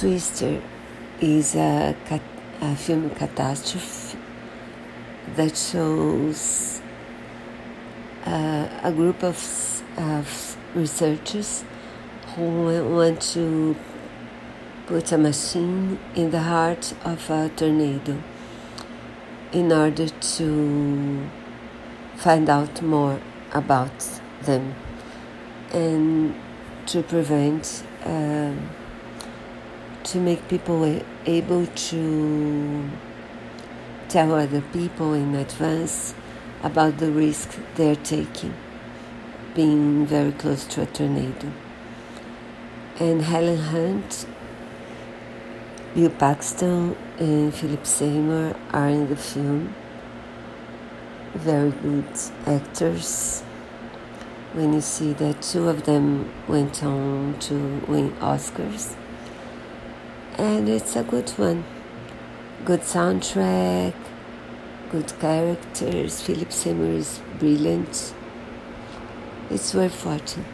Twister is a, a film catastrophe that shows uh, a group of, of researchers who want to put a machine in the heart of a tornado in order to find out more about them and to prevent. Um, to make people able to tell other people in advance about the risk they're taking being very close to a tornado. And Helen Hunt, Bill Paxton, and Philip Seymour are in the film. Very good actors. When you see that two of them went on to win Oscars and it's a good one. Good soundtrack, good characters. Philip Seymour is brilliant. It's worth watching.